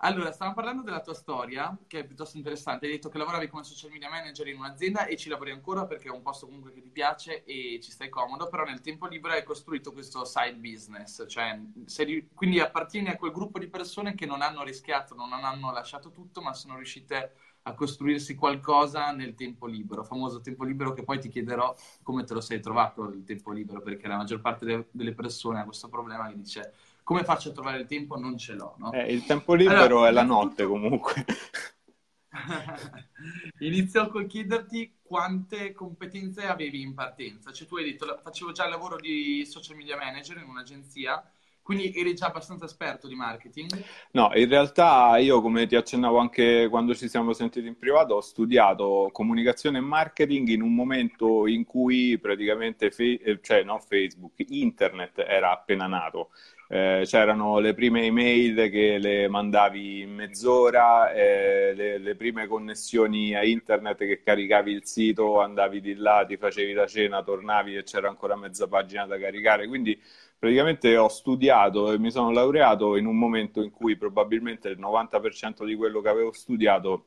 Allora, stavamo parlando della tua storia, che è piuttosto interessante. Hai detto che lavoravi come social media manager in un'azienda e ci lavori ancora perché è un posto comunque che ti piace e ci stai comodo, però nel tempo libero hai costruito questo side business, cioè sei, quindi appartieni a quel gruppo di persone che non hanno rischiato, non hanno lasciato tutto, ma sono riuscite a costruirsi qualcosa nel tempo libero, famoso tempo libero che poi ti chiederò come te lo sei trovato il tempo libero, perché la maggior parte de- delle persone ha questo problema che dice come faccio a trovare il tempo? Non ce l'ho, no? Eh, il tempo libero allora, è la notte comunque. Inizio col chiederti quante competenze avevi in partenza. Cioè tu hai detto, facevo già il lavoro di social media manager in un'agenzia, quindi eri già abbastanza esperto di marketing? No, in realtà io, come ti accennavo anche quando ci siamo sentiti in privato, ho studiato comunicazione e marketing in un momento in cui praticamente, fe- eh, cioè no, Facebook, internet era appena nato eh, c'erano le prime email che le mandavi in mezz'ora, eh, le, le, prime connessioni a internet che caricavi il sito, andavi di là, ti facevi la cena, tornavi e c'era ancora mezza pagina da caricare. Quindi praticamente ho studiato e mi sono laureato in un momento in cui probabilmente il 90% di quello che avevo studiato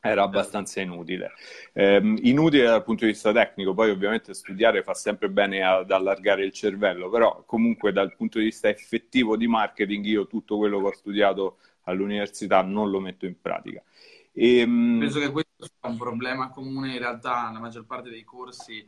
era abbastanza inutile. Eh, inutile dal punto di vista tecnico, poi ovviamente studiare fa sempre bene ad allargare il cervello, però comunque dal punto di vista effettivo di marketing io tutto quello che ho studiato all'università non lo metto in pratica. E, ehm, Penso che questo sia un problema comune in realtà nella maggior parte dei corsi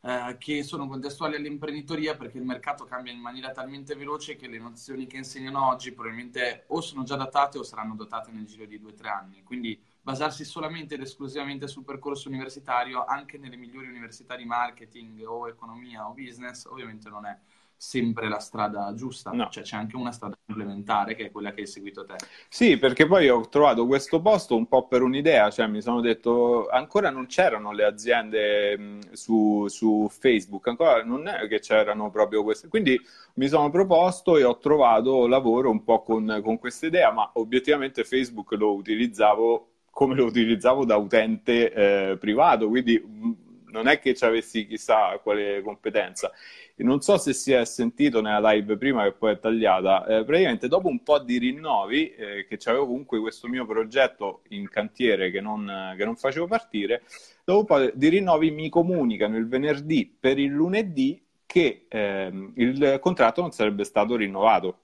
eh, che sono contestuali all'imprenditoria perché il mercato cambia in maniera talmente veloce che le nozioni che insegnano oggi probabilmente o sono già datate o saranno dotate nel giro di due o tre anni. Quindi basarsi solamente ed esclusivamente sul percorso universitario, anche nelle migliori università di marketing o economia o business, ovviamente non è sempre la strada giusta, no. cioè c'è anche una strada complementare che è quella che hai seguito te. Sì, perché poi ho trovato questo posto un po' per un'idea, cioè mi sono detto ancora non c'erano le aziende su, su Facebook, ancora non è che c'erano proprio queste, quindi mi sono proposto e ho trovato lavoro un po' con, con questa idea, ma obiettivamente Facebook lo utilizzavo come lo utilizzavo da utente eh, privato, quindi non è che ci avessi chissà quale competenza. E non so se si è sentito nella live prima che poi è tagliata, eh, praticamente dopo un po' di rinnovi, eh, che avevo comunque questo mio progetto in cantiere che non, che non facevo partire, dopo un po' di rinnovi mi comunicano il venerdì per il lunedì che ehm, il contratto non sarebbe stato rinnovato.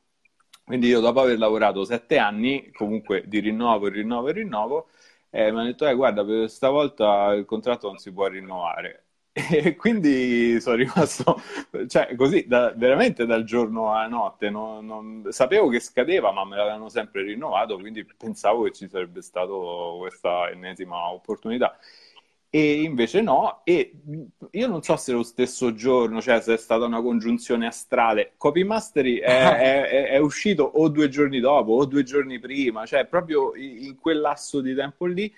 Quindi io dopo aver lavorato sette anni, comunque di rinnovo, rinnovo rinnovo, eh, mi hanno detto, eh, guarda, per stavolta il contratto non si può rinnovare. E quindi sono rimasto, cioè, così, da, veramente dal giorno alla notte. Non, non, sapevo che scadeva, ma me l'avevano sempre rinnovato, quindi pensavo che ci sarebbe stata questa ennesima opportunità e invece no, e io non so se lo stesso giorno, cioè se è stata una congiunzione astrale, Copy Mastery è, è, è, uscito o due giorni dopo o due giorni prima, cioè proprio in quel lasso di tempo lì,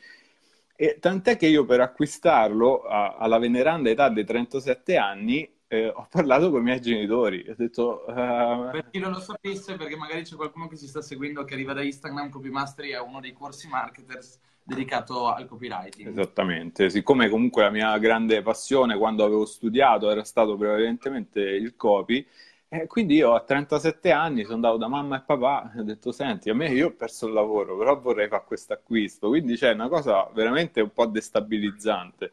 e tant'è che io per acquistarlo a, alla veneranda età dei 37 anni eh, ho parlato con i miei genitori, ho detto... Uh... Per chi non lo sapesse, perché magari c'è qualcuno che si sta seguendo che arriva da Instagram, Copy Mastery è uno dei corsi marketers dedicato al copywriting. Esattamente, siccome comunque la mia grande passione quando avevo studiato era stato prevalentemente il copy, eh, quindi io a 37 anni sono andato da mamma e papà e ho detto, senti, a me io ho perso il lavoro, però vorrei fare questo acquisto, quindi c'è una cosa veramente un po' destabilizzante.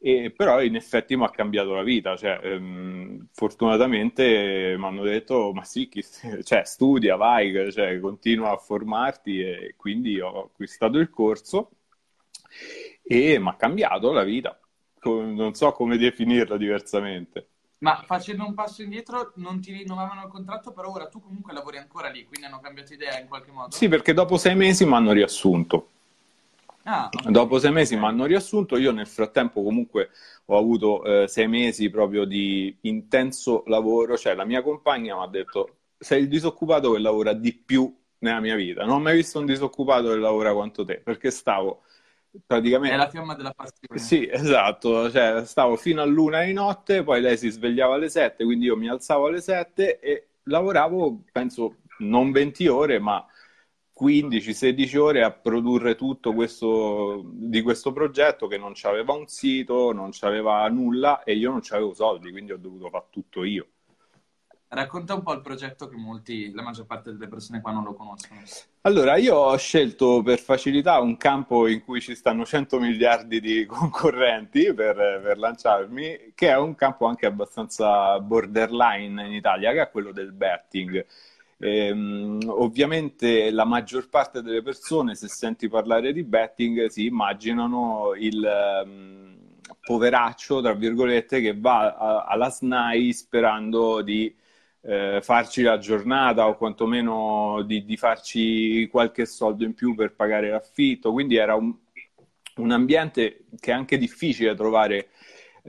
E, però in effetti mi ha cambiato la vita, cioè, ehm, fortunatamente mi hanno detto ma sì, chi, cioè, studia, vai, cioè, continua a formarti e quindi ho acquistato il corso e mi ha cambiato la vita, non so come definirla diversamente. Ma facendo un passo indietro non ti rinnovavano il contratto, però ora tu comunque lavori ancora lì, quindi hanno cambiato idea in qualche modo? Sì, perché dopo sei mesi mi hanno riassunto. Ah, okay. Dopo sei mesi mi hanno riassunto, io nel frattempo comunque ho avuto eh, sei mesi proprio di intenso lavoro, cioè la mia compagna mi ha detto sei il disoccupato che lavora di più nella mia vita, non ho mai visto un disoccupato che lavora quanto te, perché stavo praticamente... È la fiamma della passione. Sì, esatto, cioè stavo fino all'una di notte, poi lei si svegliava alle sette, quindi io mi alzavo alle sette e lavoravo, penso, non 20 ore, ma 15-16 ore a produrre tutto questo, di questo progetto che non aveva un sito, non aveva nulla e io non avevo soldi, quindi ho dovuto fare tutto io. Racconta un po' il progetto che molti, la maggior parte delle persone qua non lo conoscono. Allora, io ho scelto per facilità un campo in cui ci stanno 100 miliardi di concorrenti per, per lanciarmi, che è un campo anche abbastanza borderline in Italia, che è quello del betting. Ehm, ovviamente la maggior parte delle persone, se senti parlare di betting, si immaginano il um, poveraccio, tra virgolette, che va a, alla SNAI sperando di eh, farci la giornata o quantomeno di, di, farci qualche soldo in più per pagare l'affitto. Quindi era un, un ambiente che è anche difficile trovare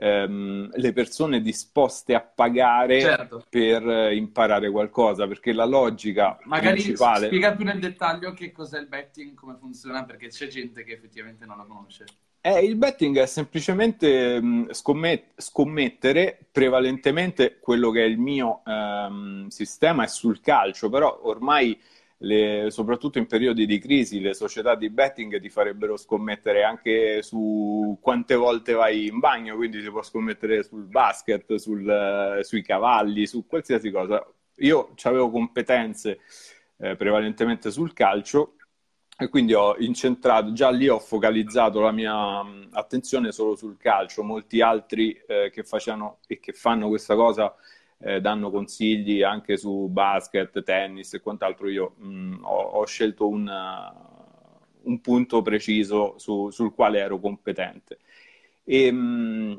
ehm, le persone disposte a pagare certo. per eh, imparare qualcosa, perché la logica Magari principale... spiega più nel dettaglio che cos'è il betting, come funziona, perché c'è gente che effettivamente non lo conosce. Eh, il betting è semplicemente mh, scommet- scommettere prevalentemente quello che è il mio ehm, sistema è sul calcio, però ormai le, soprattutto in periodi di crisi, le società di betting ti farebbero scommettere anche su quante volte vai in bagno, quindi si può scommettere sul basket, sul, sui cavalli, su qualsiasi cosa. Io avevo competenze eh, prevalentemente sul calcio e quindi ho incentrato, già lì ho focalizzato la mia attenzione solo sul calcio, molti altri eh, che facevano e che fanno questa cosa eh, danno consigli anche su basket, tennis e quant'altro, io mh, mm, ho, ho, scelto un, uh, un punto preciso su, sul quale ero competente. E, mh, mm,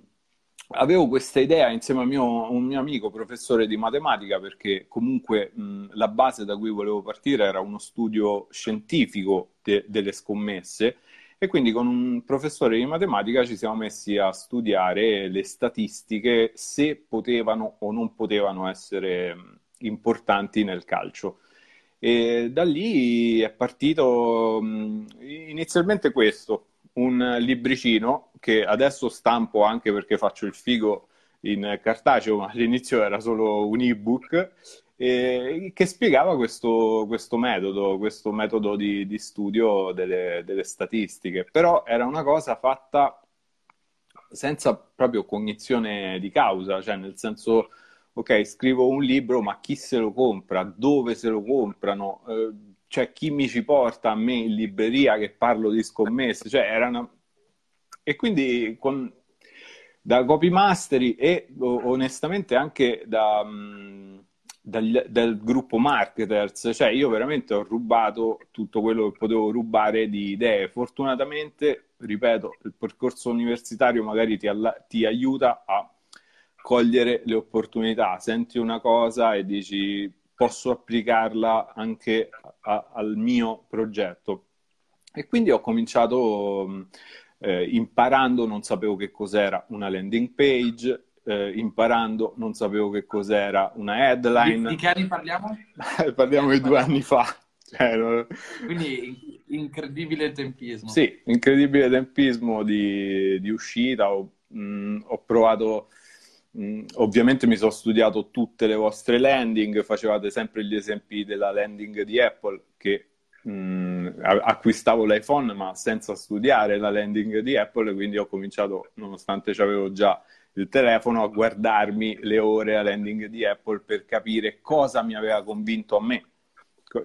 avevo questa idea insieme a mio, un mio amico professore di matematica perché comunque mh, mm, la base da cui volevo partire era uno studio scientifico de- delle scommesse e quindi con un professore di matematica ci siamo messi a studiare le statistiche se potevano o non potevano essere importanti nel calcio. E da lì è partito inizialmente questo, un libricino che adesso stampo anche perché faccio il figo in cartaceo, ma all'inizio era solo un ebook eh, che spiegava questo, questo, metodo, questo metodo di, di studio delle, delle, statistiche, però era una cosa fatta senza proprio cognizione di causa, cioè nel senso, ok, scrivo un libro, ma chi se lo compra, dove se lo comprano, eh, cioè chi mi ci porta a me in libreria che parlo di scommesse, cioè era. E quindi con, da copy mastery e onestamente anche da... Mh, dal, dal, gruppo marketers, cioè io veramente ho rubato tutto quello che potevo rubare di idee. Fortunatamente, ripeto, il percorso universitario magari ti, alla, ti aiuta a cogliere le opportunità. Senti una cosa e dici posso applicarla anche a, al mio progetto. E quindi ho cominciato eh, imparando, non sapevo che cos'era una landing page, eh, imparando, non sapevo che cos'era una headline. Di, che anni parliamo? parliamo di due anni fa. Cioè. Quindi incredibile tempismo. Sì, incredibile tempismo di, di uscita. Ho, mh, ho provato, mh, ovviamente mi sono studiato tutte le vostre landing, facevate sempre gli esempi della landing di Apple che mh, acquistavo l'iPhone ma senza studiare la landing di Apple, quindi ho cominciato, nonostante ci avevo già il telefono a guardarmi le ore a landing di Apple per capire cosa mi aveva convinto a me.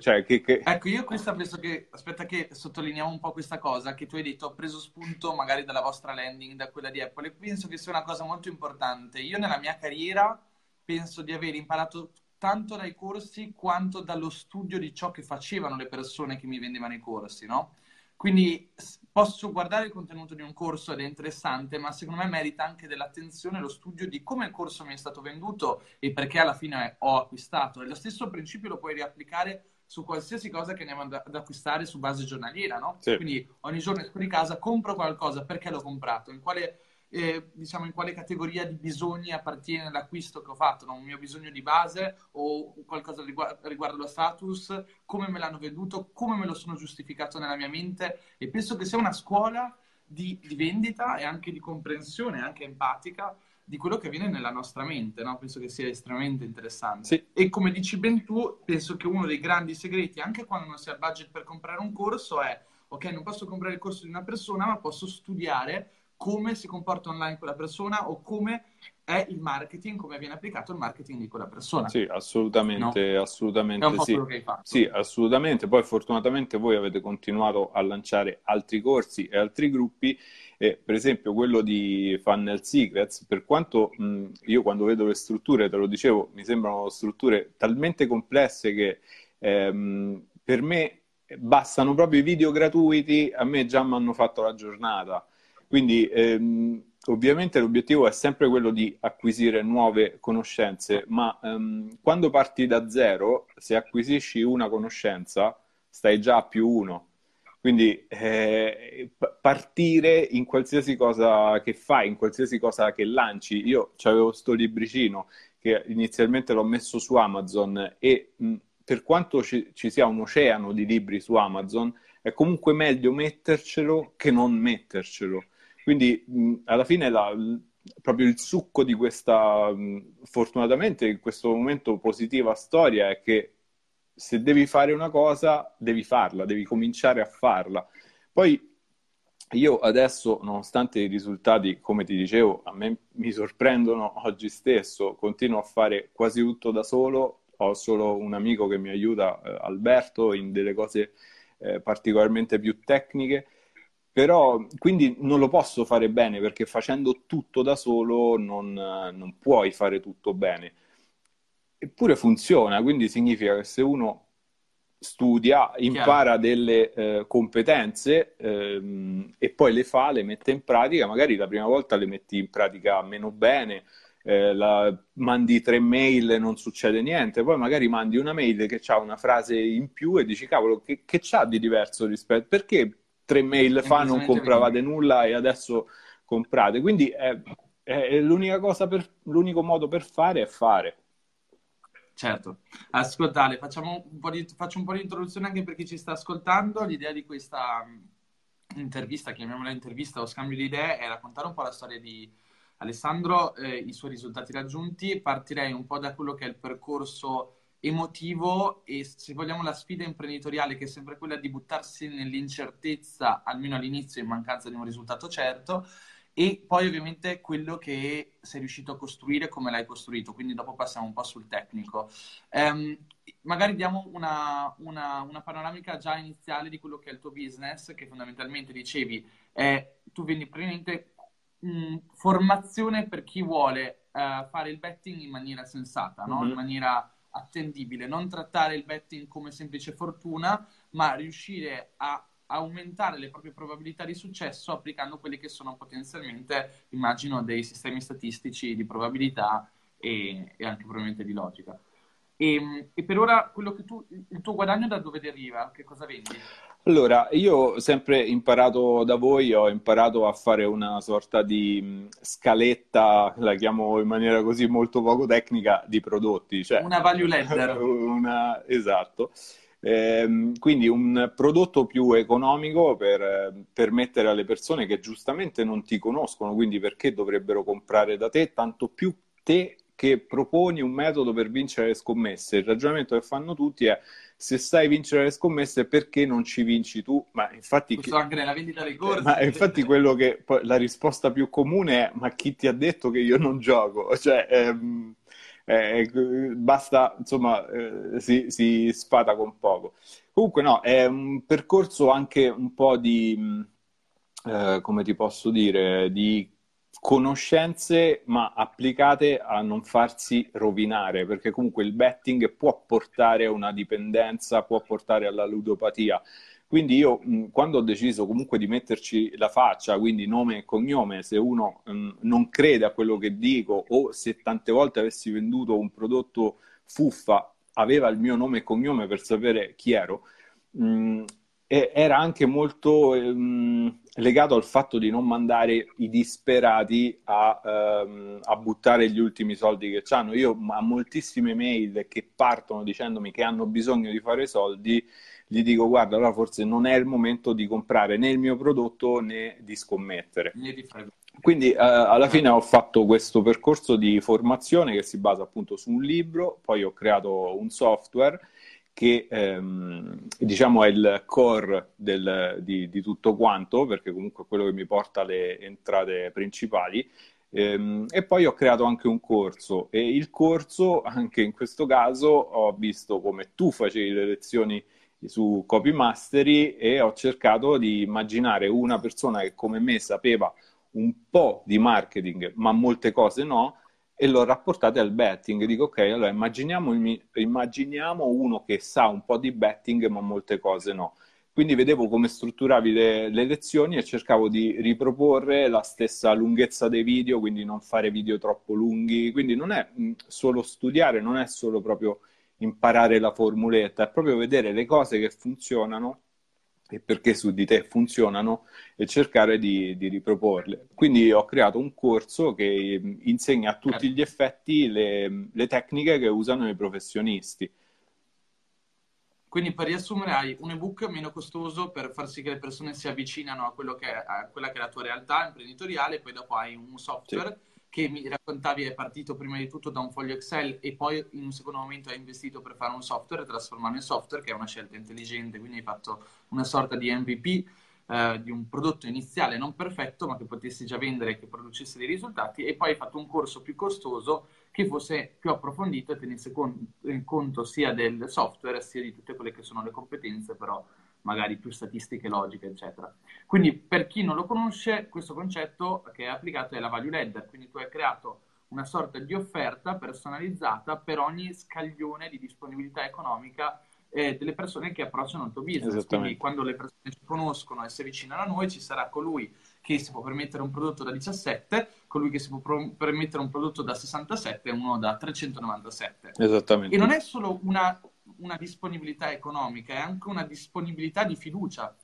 Cioè, che, che... Ecco, io questa penso che, aspetta che sottolineiamo un po' questa cosa, che tu hai detto, ho preso spunto magari dalla vostra landing, da quella di Apple, e penso che sia una cosa molto importante. Io nella mia carriera penso di aver imparato tanto dai corsi quanto dallo studio di ciò che facevano le persone che mi vendevano i corsi, no? Quindi posso guardare il contenuto di un corso ed è interessante, ma secondo me merita anche dell'attenzione lo studio di come il corso mi è stato venduto e perché alla fine ho acquistato. E lo stesso principio lo puoi riapplicare su qualsiasi cosa che andiamo ad acquistare su base giornaliera, no? Sì. Quindi ogni giorno esco di casa, compro qualcosa, perché l'ho comprato? In quale eh, diciamo in quale categoria di bisogni appartiene l'acquisto che ho fatto, no? un mio bisogno di base o qualcosa riguardo, riguardo lo status, come me l'hanno venduto, come me lo sono giustificato nella mia mente e penso che sia una scuola di, di vendita e anche di comprensione, anche empatica di quello che avviene nella nostra mente, no? Penso che sia estremamente interessante. Sì. E come dici ben tu, penso che uno dei grandi segreti, anche quando non si ha il budget per comprare un corso, è ok, non posso comprare il corso di una persona, ma posso studiare come si comporta online quella persona o come è il marketing, come viene applicato il marketing di quella persona. Sì, assolutamente, no? assolutamente sì. Sì, assolutamente. Poi fortunatamente voi avete continuato a lanciare altri corsi e altri gruppi. E, per esempio quello di Funnel Secrets, per quanto mh, io quando vedo le strutture, te lo dicevo, mi sembrano strutture talmente complesse che ehm, per me bastano proprio i video gratuiti, a me già mi hanno fatto la giornata. Quindi ehm, ovviamente l'obiettivo è sempre quello di acquisire nuove conoscenze, ma ehm, quando parti da zero, se acquisisci una conoscenza, stai già a più uno. Quindi eh, partire in qualsiasi cosa che fai, in qualsiasi cosa che lanci. Io avevo questo libricino che inizialmente l'ho messo su Amazon e mh, per quanto ci, ci, sia un oceano di libri su Amazon, è comunque meglio mettercelo che non mettercelo. Quindi mh, alla fine la, proprio il succo di questa, mh, fortunatamente in questo momento positiva storia è che se devi fare una cosa, devi farla, devi cominciare a farla. Poi io adesso, nonostante i risultati, come ti dicevo, a me mi sorprendono oggi stesso, continuo a fare quasi tutto da solo, ho solo un amico che mi aiuta, eh, Alberto, in delle cose eh, particolarmente più tecniche però quindi non lo posso fare bene perché facendo tutto da solo non, non puoi fare tutto bene. Eppure funziona, quindi significa che se uno studia, impara Chiaro. delle eh, competenze ehm, e poi le fa, le mette in pratica, magari la prima volta le metti in pratica meno bene, eh, la, mandi tre mail e non succede niente, poi magari mandi una mail che ha una frase in più e dici cavolo che, che c'ha di diverso rispetto, perché tre mail fa non compravate nulla e adesso comprate. Quindi è, è l'unica per, l'unico modo per fare è fare. Certo, ascoltare, facciamo un po' di, faccio un po' di introduzione anche per chi ci sta ascoltando. L'idea di questa mm, intervista, chiamiamola intervista o scambio di idee, è raccontare un po' la storia di Alessandro, eh, i suoi risultati raggiunti. Partirei un po' da quello che è il percorso emotivo e se vogliamo la sfida imprenditoriale che è sempre quella di buttarsi nell'incertezza, almeno all'inizio in mancanza di un risultato certo, e poi ovviamente quello che sei riuscito a costruire, come l'hai costruito, quindi dopo passiamo un po' sul tecnico. Um, magari diamo una, una, una, panoramica già iniziale di quello che è il tuo business, che fondamentalmente dicevi, eh, tu vendi praticamente mh, formazione per chi vuole uh, fare il betting in maniera sensata, no? mm-hmm. in maniera attendibile, non trattare il betting come semplice fortuna, ma riuscire a aumentare le proprie probabilità di successo applicando quelli che sono potenzialmente, immagino, dei sistemi statistici di probabilità e, e anche probabilmente di logica. E, e, per ora tu, il tuo guadagno da dove deriva? Che cosa vendi? Allora, io ho sempre imparato da voi, ho imparato a fare una sorta di scaletta, la chiamo in maniera così molto poco tecnica, di prodotti. Cioè, una value ladder. Una, esatto. Eh, quindi un prodotto più economico per permettere alle persone che giustamente non ti conoscono, quindi perché dovrebbero comprare da te, tanto più te che proponi un metodo per vincere le scommesse. Il ragionamento che fanno tutti è se sai vincere le scommesse perché non ci vinci tu? Ma infatti, Questo anche nella vendita dei corsi. Ma infatti quello che poi, la risposta più comune è ma chi ti ha detto che io non gioco? Cioè, ehm, eh, basta, insomma, eh, si, si sfata con poco. Comunque no, è un percorso anche un po' di, eh, come ti posso dire, di conoscenze ma applicate a non farsi rovinare, perché comunque il betting può portare a una dipendenza, può portare alla ludopatia. Quindi io mh, quando ho deciso comunque di metterci la faccia, quindi nome e cognome, se uno mh, non crede a quello che dico o se tante volte avessi venduto un prodotto fuffa, aveva il mio nome e cognome per sapere chi ero, mh, era anche molto ehm, legato al fatto di non mandare i disperati a, ehm, a buttare gli ultimi soldi che hanno. Io a moltissime mail che partono dicendomi che hanno bisogno di fare soldi, gli dico guarda, allora forse non è il momento di comprare né il mio prodotto né di scommettere. Né di fare... quindi eh, alla fine ho fatto questo percorso di formazione che si basa appunto su un libro, poi ho creato un software che ehm, diciamo è il core del, di, di, tutto quanto, perché comunque è quello che mi porta alle entrate principali. Ehm, e poi ho creato anche un corso e il corso, anche in questo caso, ho visto come tu facevi le lezioni su Copy Mastery e ho cercato di immaginare una persona che come me sapeva un po' di marketing, ma molte cose no, e l'ho rapportate al betting. Dico, ok, allora immaginiamo, immaginiamo uno che sa un po' di betting, ma molte cose no. Quindi vedevo come strutturavi le, le, lezioni e cercavo di riproporre la stessa lunghezza dei video, quindi non fare video troppo lunghi. Quindi non è solo studiare, non è solo proprio imparare la formuletta, è proprio vedere le cose che funzionano e perché su di te funzionano e cercare di, di, riproporle. Quindi ho creato un corso che mm, insegna a tutti gli effetti le, le tecniche che usano i professionisti. Quindi per riassumere hai un ebook meno costoso per far sì che le persone si avvicinano a, che a quella che è la tua realtà imprenditoriale, poi dopo hai un software sì che mi raccontavi è partito prima di tutto da un foglio Excel e poi in un secondo momento hai investito per fare un software e trasformarlo in software, che è una scelta intelligente, quindi hai fatto una sorta di MVP eh, di un prodotto iniziale non perfetto, ma che potessi già vendere e che producesse dei risultati, e poi hai fatto un corso più costoso che fosse più approfondito e tenesse con- conto sia del software sia di tutte quelle che sono le competenze, però magari più statistiche logiche, eccetera. Quindi per chi non lo conosce, questo concetto che è applicato è la value ladder, quindi tu hai creato una sorta di offerta personalizzata per ogni scaglione di disponibilità economica eh, delle persone che approcciano il tuo business. Quindi quando le persone ci conoscono e si avvicinano a noi, ci sarà colui che si può permettere un prodotto da 17, colui che si può pro- permettere un prodotto da 67 e uno da 397. Esattamente. E non è solo una una disponibilità economica, è anche una disponibilità di fiducia.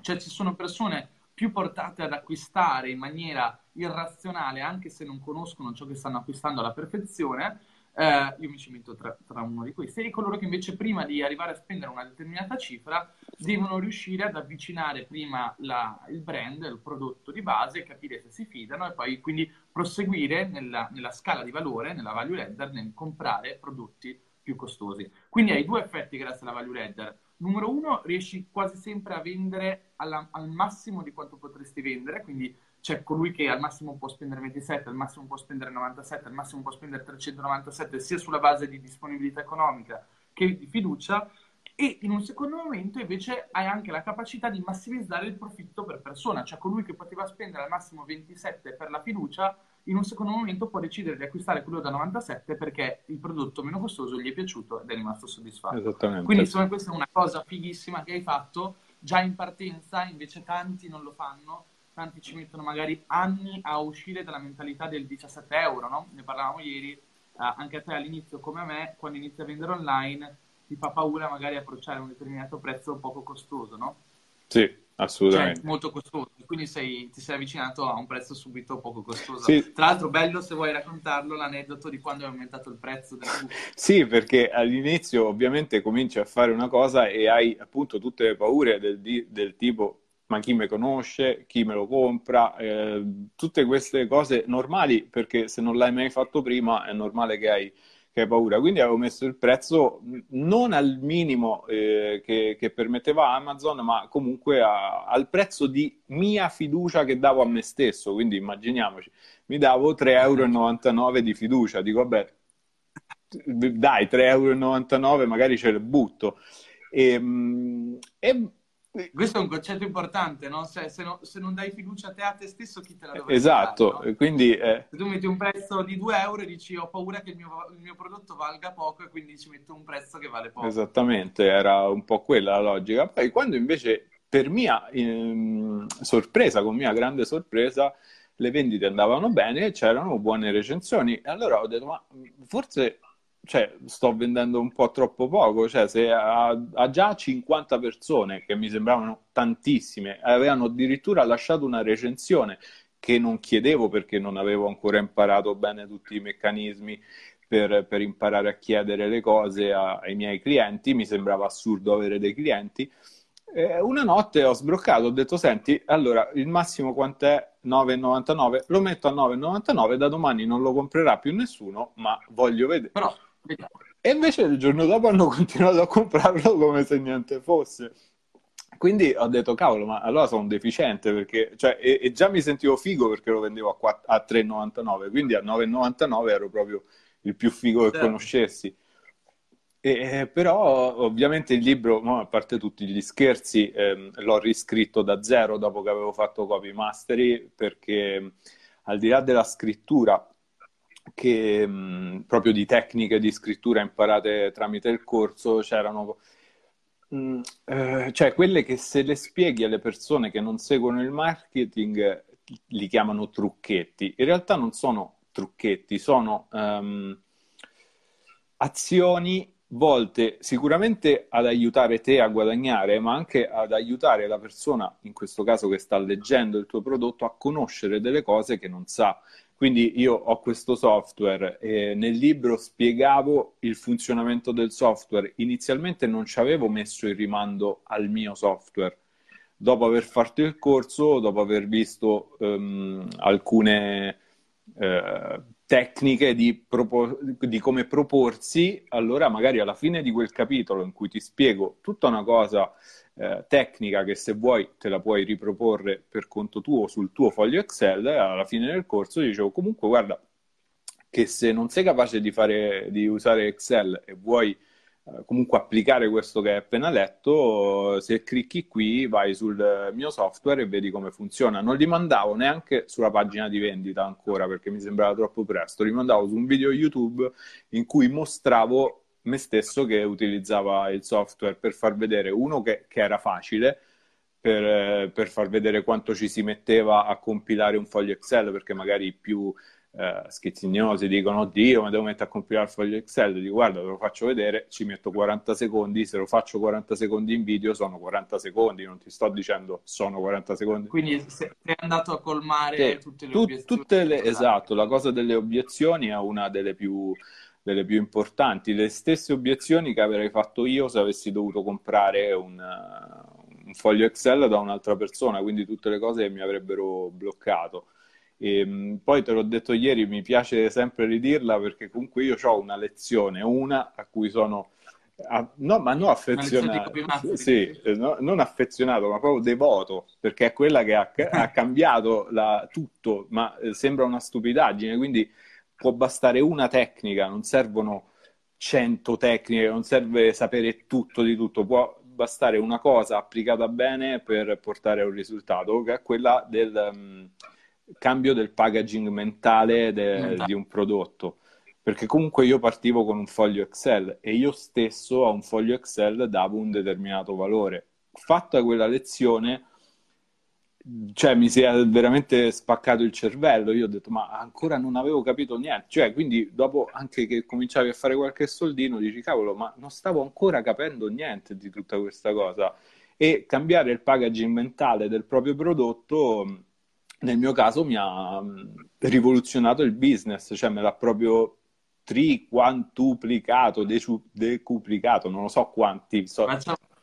Cioè ci sono persone più portate ad acquistare in maniera irrazionale, anche se non conoscono ciò che stanno acquistando alla perfezione. Eh, io mi ci metto tra, tra, uno di questi, e coloro che invece prima di arrivare a spendere una determinata cifra devono riuscire ad avvicinare prima la, il brand, il prodotto di base, capire se si fidano e poi quindi proseguire nella, nella scala di valore, nella value ladder, nel comprare prodotti più costosi. Quindi hai due effetti grazie alla value ladder. Numero uno, riesci quasi sempre a vendere alla, al massimo di quanto potresti vendere, quindi c'è colui che al massimo può spendere 27, al massimo può spendere 97, al massimo può spendere 397, sia sulla base di disponibilità economica che di fiducia, e in un secondo momento invece hai anche la capacità di massimizzare il profitto per persona, cioè colui che poteva spendere al massimo 27 per la fiducia in un secondo momento può decidere di acquistare quello da 97 perché il prodotto meno costoso gli è piaciuto ed è rimasto soddisfatto. Esattamente. Quindi insomma questa è una cosa fighissima che hai fatto già in partenza, invece tanti non lo fanno, tanti ci mettono magari anni a uscire dalla mentalità del 17 euro, no? Ne parlavamo ieri, uh, anche a te all'inizio come a me, quando inizi a vendere online ti fa paura magari approcciare un determinato prezzo poco costoso, no? Sì, assolutamente. Cioè, molto costoso, quindi sei, ti sei avvicinato a un prezzo subito poco costoso. Sì. Tra l'altro, bello se vuoi raccontarlo l'aneddoto di quando è aumentato il prezzo del tubo. Sì, perché all'inizio ovviamente cominci a fare una cosa e hai appunto tutte le paure del, del tipo ma chi me conosce, chi me lo compra, eh, tutte queste cose normali perché se non l'hai mai fatto prima è normale che hai che hai paura. Quindi avevo messo il prezzo non al minimo eh, che, che, permetteva Amazon, ma comunque a, al prezzo di mia fiducia che davo a me stesso. Quindi immaginiamoci, mi davo 3,99 euro di fiducia. Dico, vabbè, dai, 3,99 euro magari ce le butto. E, ehm, e questo è un concetto importante, no? Se, se, no, se, non dai fiducia a te a te stesso, chi te la dovrebbe Esatto, dare, no? quindi... Eh... Se tu metti un prezzo di 2 euro e dici ho paura che il mio, il mio, prodotto valga poco e quindi ci metto un prezzo che vale poco. Esattamente, era un po' quella la logica. Poi quando invece, per mia ehm, sorpresa, con mia grande sorpresa, le vendite andavano bene, c'erano buone recensioni. E allora ho detto, ma forse cioè, sto vendendo un po' troppo poco, cioè se ha, già 50 persone, che mi sembravano tantissime, avevano addirittura lasciato una recensione che non chiedevo perché non avevo ancora imparato bene tutti i meccanismi per, per imparare a chiedere le cose a, ai miei clienti, mi sembrava assurdo avere dei clienti. Una notte ho sbroccato, ho detto, senti, allora, il massimo quant'è? 9,99? Lo metto a 9,99, da domani non lo comprerà più nessuno, ma voglio vedere. Però. E invece il giorno dopo hanno continuato a comprarlo come se niente fosse. Quindi ho detto, cavolo, ma allora sono un deficiente, perché, cioè, e, e, già mi sentivo figo perché lo vendevo a, 4, a 3,99, quindi a 9,99 ero proprio il più figo che certo. conoscessi. E, però ovviamente il libro, no, a parte tutti gli scherzi, ehm, l'ho riscritto da zero dopo che avevo fatto copy mastery perché al di là della scrittura, che mh, proprio di tecniche di scrittura imparate tramite il corso, c'erano eh, cioè quelle che se le spieghi alle persone che non seguono il marketing li chiamano trucchetti. In realtà non sono trucchetti, sono um, azioni volte sicuramente ad aiutare te a guadagnare, ma anche ad aiutare la persona, in questo caso che sta leggendo il tuo prodotto, a conoscere delle cose che non sa. Quindi io ho questo software e nel libro spiegavo il funzionamento del software. Inizialmente non ci avevo messo il rimando al mio software. Dopo aver fatto il corso, dopo aver visto um, alcune eh, tecniche di, propor- di, come proporsi, allora magari alla fine di quel capitolo in cui ti spiego tutta una cosa eh, tecnica che se vuoi te la puoi riproporre per conto tuo sul tuo foglio Excel, alla fine del corso dicevo comunque guarda che se non sei capace di, fare, di usare Excel e vuoi eh, comunque applicare questo che hai appena letto, se clicchi qui vai sul mio software e vedi come funziona. Non li mandavo neanche sulla pagina di vendita ancora perché mi sembrava troppo presto, li mandavo su un video YouTube in cui mostravo me stesso che utilizzava il software per far vedere uno che, che era facile. Per, per, far vedere quanto ci si metteva a compilare un foglio Excel, perché magari più eh, schizzignosi dicono oddio ma devo mettere a compilare il foglio Excel dico guarda te lo faccio vedere ci metto 40 secondi se lo faccio 40 secondi in video sono 40 secondi non ti sto dicendo sono 40 secondi quindi sei andato a colmare tutte le tu, obiezioni tutte le, esatto la cosa delle obiezioni è una delle più delle più importanti, le stesse obiezioni che avrei fatto io se avessi dovuto comprare un, un foglio Excel da un'altra persona, quindi tutte le cose che mi avrebbero bloccato. E, ehm, poi te l'ho detto ieri, mi piace sempre ridirla perché comunque io ho una lezione, una a cui sono a, no, ma non affezionato, sì, no, non affezionato, ma proprio devoto, perché è quella che ha, ha cambiato la, tutto, ma eh, sembra una stupidaggine, quindi può bastare una tecnica, non servono cento tecniche, non serve sapere tutto di tutto, può bastare una cosa applicata bene per portare a un risultato, che è quella del... Um, cambio del packaging mentale de, di un prodotto. Perché comunque io partivo con un foglio Excel e io stesso a un foglio Excel davo un determinato valore. Fatta quella lezione, cioè mi si è veramente spaccato il cervello. Io ho detto, ma ancora non avevo capito niente. Cioè, quindi dopo anche che cominciavi a fare qualche soldino, dici, cavolo, ma non stavo ancora capendo niente di tutta questa cosa. E cambiare il packaging mentale del proprio prodotto nel mio caso mi ha mm, rivoluzionato il business, cioè me l'ha proprio triquantuplicato, decuplicato, non lo so quanti. So.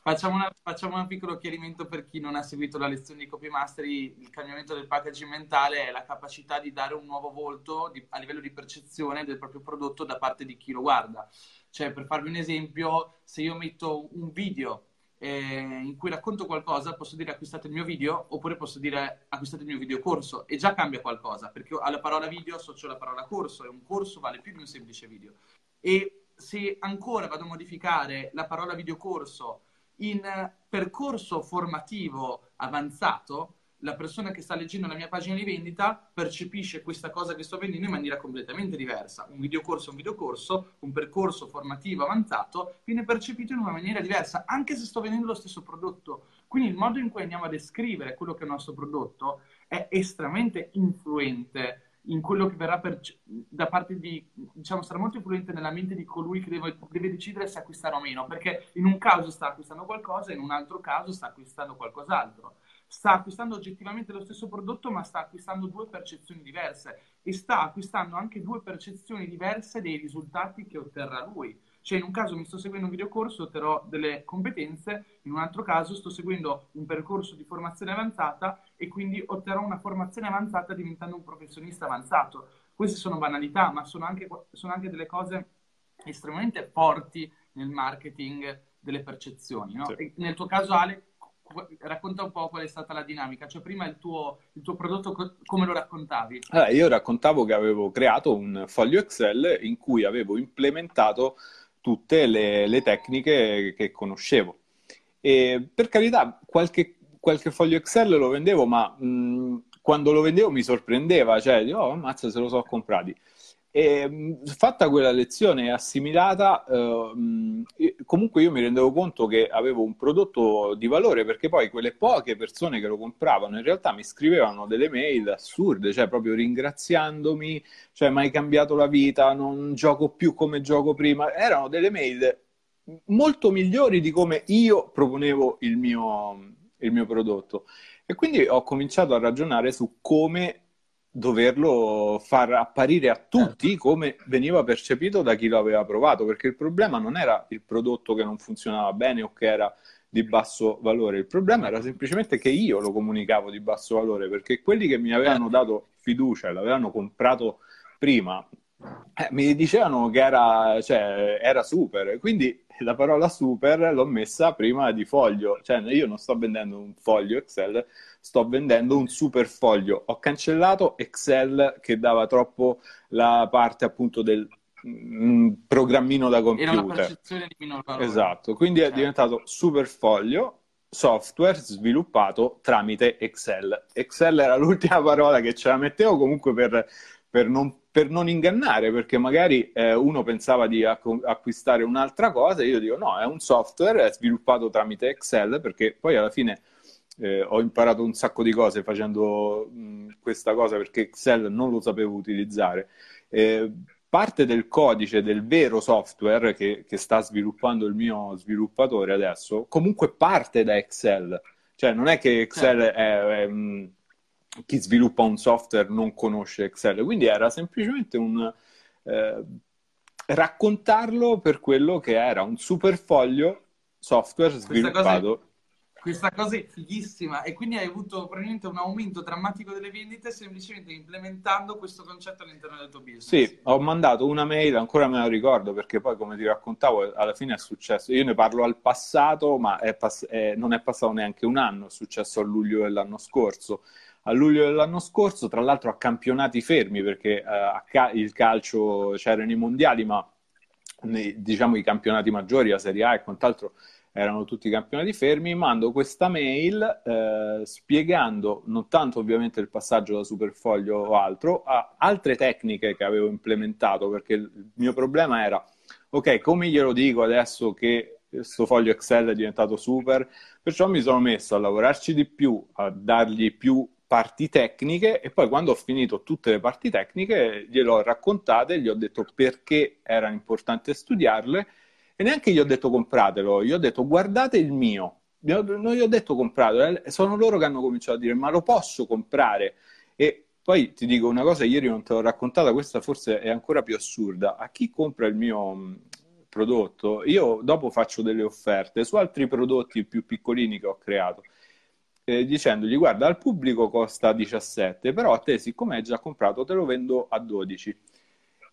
Facciamo, una, facciamo, un piccolo chiarimento per chi non ha seguito la lezione di Copy Mastery. Il cambiamento del packaging mentale è la capacità di dare un nuovo volto di, a livello di percezione del proprio prodotto da parte di chi lo guarda. Cioè, per farvi un esempio, se io metto un video eh, in cui racconto qualcosa, posso dire acquistate il mio video oppure posso dire acquistate il mio video corso e già cambia qualcosa perché alla parola video associo la parola corso e un corso vale più di un semplice video. E se ancora vado a modificare la parola videocorso in percorso formativo avanzato, la persona che sta leggendo la mia pagina di vendita percepisce questa cosa che sto vendendo in maniera completamente diversa. Un videocorso è un videocorso, un percorso formativo avanzato viene percepito in una maniera diversa, anche se sto vendendo lo stesso prodotto. Quindi il modo in cui andiamo a descrivere quello che è il nostro prodotto è estremamente influente in quello che verrà per, da parte di, diciamo, sarà molto influente nella mente di colui che deve, deve, decidere se acquistare o meno, perché in un caso sta acquistando qualcosa, in un altro caso sta acquistando qualcos'altro sta acquistando oggettivamente lo stesso prodotto, ma sta acquistando due percezioni diverse e sta acquistando anche due percezioni diverse dei risultati che otterrà lui. Cioè in un caso mi sto seguendo un videocorso, otterrò delle competenze, in un altro caso sto seguendo un percorso di formazione avanzata e quindi otterrò una formazione avanzata diventando un professionista avanzato. Queste sono banalità, ma sono anche, sono anche delle cose estremamente forti nel marketing delle percezioni. No? Sì. nel tuo caso, Ale, racconta un po' qual è stata la dinamica, cioè prima il tuo, il tuo prodotto come lo raccontavi? Allora, io raccontavo che avevo creato un foglio Excel in cui avevo implementato tutte le, le tecniche che conoscevo. E per carità, qualche, qualche foglio Excel lo vendevo, ma mh, quando lo vendevo mi sorprendeva, cioè, oh, ammazza se lo so comprati. E, fatta quella lezione assimilata, eh, comunque io mi rendevo conto che avevo un prodotto di valore perché poi quelle poche persone che lo compravano in realtà mi scrivevano delle mail assurde, cioè proprio ringraziandomi, cioè mai cambiato la vita, non gioco più come gioco prima. Erano delle mail molto migliori di come io proponevo il mio, il mio prodotto. E quindi ho cominciato a ragionare su come doverlo far apparire a tutti certo. come veniva percepito da chi lo aveva provato, perché il problema non era il prodotto che non funzionava bene o che era di basso valore, il problema era semplicemente che io lo comunicavo di basso valore, perché quelli che mi avevano certo. dato fiducia e l'avevano comprato prima, eh, mi dicevano che era, cioè, era super, quindi la parola super l'ho messa prima di foglio, cioè io non sto vendendo un foglio Excel, sto vendendo un super foglio. Ho cancellato Excel che dava troppo la parte appunto del mm, programmino da computer. Era una percezione di minor valore. Esatto, quindi certo. è diventato super foglio software sviluppato tramite Excel. Excel era l'ultima parola che ce la mettevo comunque per, per, non, per non, ingannare, perché magari eh, uno pensava di acquistare un'altra cosa e io dico no, è un software sviluppato tramite Excel, perché poi alla fine eh, ho imparato un sacco di cose facendo mh, questa cosa perché Excel non lo sapevo utilizzare. Eh, parte del codice del vero software che, che, sta sviluppando il mio sviluppatore adesso comunque parte da Excel. Cioè non è che Excel certo. è, è, è chi sviluppa un software non conosce Excel, quindi era semplicemente un eh, raccontarlo per quello che era un super foglio software sviluppato questa cosa è fighissima e quindi hai avuto probabilmente un aumento drammatico delle vendite semplicemente implementando questo concetto all'interno del tuo business. Sì, ho mandato una mail, ancora me la ricordo perché poi come ti raccontavo alla fine è successo, io ne parlo al passato ma è pass- è, non è passato neanche un anno, è successo a luglio dell'anno scorso. A luglio dell'anno scorso, tra l'altro a campionati fermi perché uh, ca- il calcio c'erano i mondiali ma nei, diciamo i campionati maggiori, la Serie A e quant'altro erano tutti campionati fermi, mando questa mail eh, spiegando non tanto ovviamente il passaggio da superfoglio o altro, a altre tecniche che avevo implementato, perché il mio problema era, ok, come glielo dico adesso che questo foglio Excel è diventato super, perciò mi sono messo a lavorarci di più, a dargli più parti tecniche e poi quando ho finito tutte le parti tecniche glielo ho raccontate, gli ho detto perché era importante studiarle e neanche gli ho detto compratelo, gli ho detto guardate il mio. Non gli ho detto compratelo, sono loro che hanno cominciato a dire ma lo posso comprare? E poi ti dico una cosa, ieri non te l'ho raccontata, questa forse è ancora più assurda. A chi compra il mio mm, prodotto, io dopo faccio delle offerte su altri prodotti più piccolini che ho creato, eh, dicendogli guarda al pubblico costa 17, però a te siccome hai già comprato te lo vendo a 12.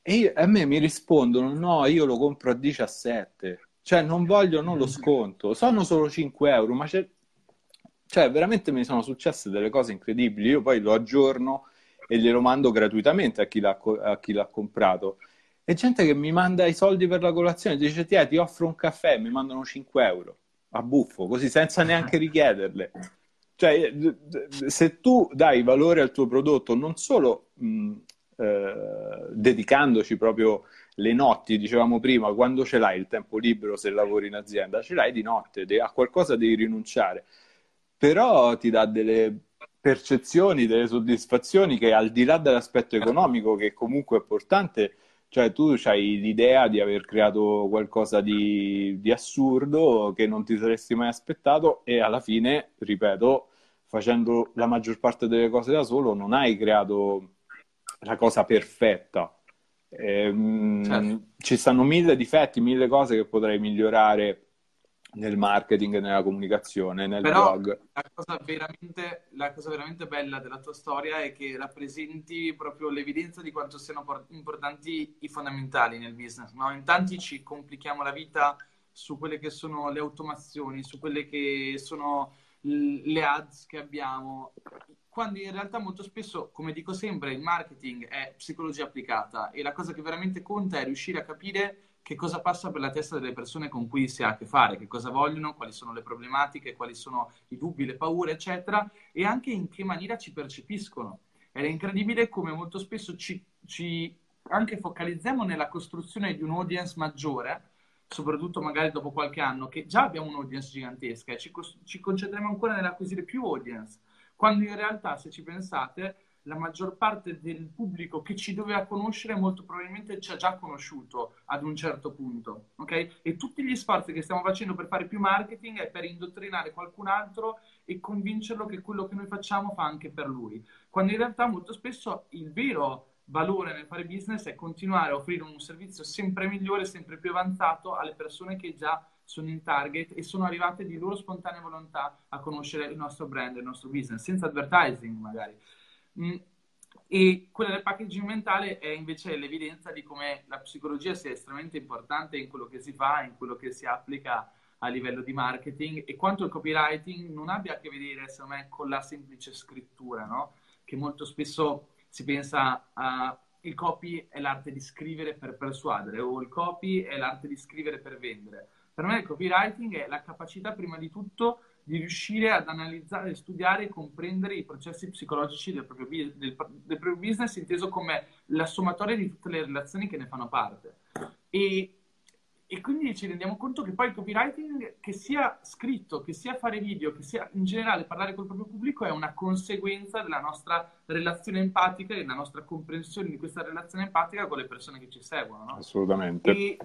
E io, a me mi rispondono: no, io lo compro a 17, cioè non voglio non lo sconto, sono solo 5 euro, ma c'è. Cioè, veramente mi sono successe delle cose incredibili. Io poi lo aggiorno e glielo mando gratuitamente a chi l'ha, a chi l'ha comprato. E gente che mi manda i soldi per la colazione, dice: Ti, ti offro un caffè, mi mandano 5 euro a buffo, così senza neanche richiederle. Cioè, se tu dai valore al tuo prodotto, non solo mh, eh, dedicandoci proprio le notti, dicevamo prima, quando ce l'hai il tempo libero se lavori in azienda, ce l'hai di notte, a qualcosa devi rinunciare, però ti dà delle percezioni, delle soddisfazioni che al di là dell'aspetto economico, che comunque è importante, cioè tu hai l'idea di aver creato qualcosa di, di assurdo che non ti saresti mai aspettato e alla fine, ripeto, facendo la maggior parte delle cose da solo, non hai creato la cosa perfetta. Ehm, certo. Ci stanno mille difetti, mille cose che potrei migliorare nel marketing, nella comunicazione, nel Però blog. La cosa, veramente, la cosa veramente bella della tua storia è che rappresenti proprio l'evidenza di quanto siano importanti i fondamentali nel business. No? In tanti ci complichiamo la vita su quelle che sono le automazioni, su quelle che sono le ads che abbiamo, quando in realtà molto spesso, come dico sempre, il marketing è psicologia applicata e la cosa che veramente conta è riuscire a capire che cosa passa per la testa delle persone con cui si ha a che fare, che cosa vogliono, quali sono le problematiche, quali sono i dubbi, le paure, eccetera, e anche in che maniera ci percepiscono. Ed è incredibile come molto spesso ci, ci anche focalizziamo nella costruzione di un audience maggiore, soprattutto magari dopo qualche anno, che già abbiamo un'audience gigantesca e ci, ci concentriamo ancora nell'acquisire più audience, quando in realtà, se ci pensate, la maggior parte del pubblico che ci doveva conoscere molto probabilmente ci ha già conosciuto ad un certo punto, ok? E tutti gli sforzi che stiamo facendo per fare più marketing è per indottrinare qualcun altro e convincerlo che quello che noi facciamo fa anche per lui. Quando in realtà molto spesso il vero valore nel fare business è continuare a offrire un servizio sempre migliore, sempre più avanzato alle persone che già sono in target e sono arrivate di loro spontanea volontà a conoscere il nostro brand, il nostro business, senza advertising magari. Mm. E quella del packaging mentale è invece l'evidenza di come la psicologia sia estremamente importante in quello che si fa, in quello che si applica a livello di marketing e quanto il copywriting non abbia a che vedere, secondo me, con la semplice scrittura, no? Che molto spesso si pensa a il copy è l'arte di scrivere per persuadere o il copy è l'arte di scrivere per vendere. Per me il copywriting è la capacità prima di tutto di riuscire ad analizzare, studiare e comprendere i processi psicologici del proprio, del, del proprio, business, inteso come la sommatoria di tutte le relazioni che ne fanno parte. E, e, quindi ci rendiamo conto che poi il copywriting, che sia scritto, che sia fare video, che sia in generale parlare col proprio pubblico, è una conseguenza della nostra relazione empatica e della nostra comprensione di questa relazione empatica con le persone che ci seguono. No? Assolutamente. E,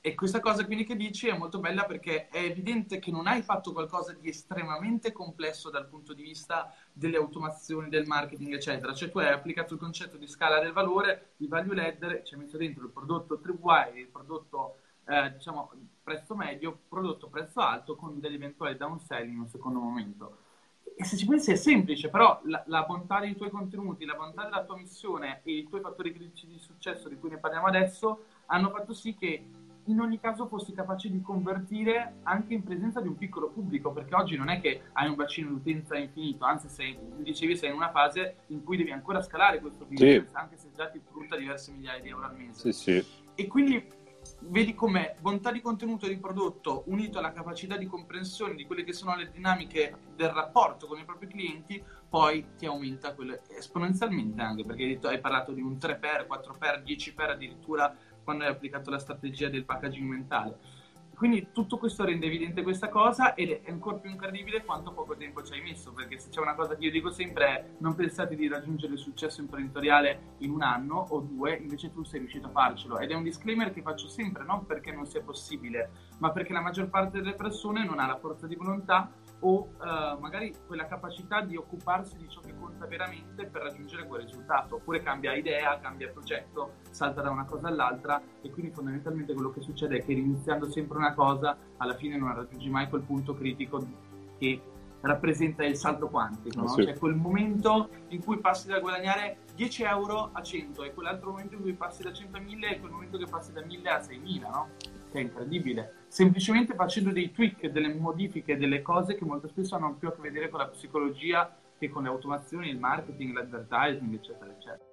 e questa cosa quindi che dici è molto bella perché è evidente che non hai fatto qualcosa di estremamente complesso dal punto di vista delle automazioni, del marketing, eccetera. Cioè tu hai applicato il concetto di scala del valore, di value ladder, ci hai messo dentro il prodotto tripwire, il prodotto eh, diciamo prezzo medio, prodotto prezzo alto con degli eventuali downsell in un secondo momento. E se ci pensi è semplice, però la, la, bontà dei tuoi contenuti, la bontà della tua missione e i tuoi fattori critici di successo di cui ne parliamo adesso hanno fatto sì che in ogni caso fossi capace di convertire anche in presenza di un piccolo pubblico, perché oggi non è che hai un bacino d'utenza infinito, anzi sei, dicevi sei in una fase in cui devi ancora scalare questo business, sì. anche se già ti frutta diverse migliaia di euro al mese. Sì, sì. E quindi vedi com'è bontà di contenuto e di prodotto unito alla capacità di comprensione di quelle che sono le dinamiche del rapporto con i propri clienti, poi ti aumenta esponenzialmente anche, perché hai, detto, hai parlato di un 3x, 4x, 10x addirittura quando hai applicato la strategia del packaging mentale. Quindi tutto questo rende evidente questa cosa ed è ancora più incredibile quanto poco tempo ci hai messo, perché se c'è una cosa che io dico sempre è non pensate di raggiungere il successo imprenditoriale in un anno o due, invece tu sei riuscito a farcelo. Ed è un disclaimer che faccio sempre, non perché non sia possibile, ma perché la maggior parte delle persone non ha la forza di volontà o uh, magari quella capacità di occuparsi di ciò che conta veramente per raggiungere quel risultato, oppure cambia idea, cambia progetto, salta da una cosa all'altra e quindi fondamentalmente quello che succede è che iniziando sempre una cosa, alla fine non raggiungi mai quel punto critico che rappresenta il salto quantico, no? sì. cioè quel momento in cui passi da guadagnare 10 euro a 100 e quell'altro momento in cui passi da 100 a 1000 e quel momento che passi da 1000 a 6000, no? che è incredibile, semplicemente facendo dei tweak, delle modifiche, delle cose che molto spesso hanno più a che vedere con la psicologia che con le automazioni, il marketing, l'advertising, eccetera, eccetera.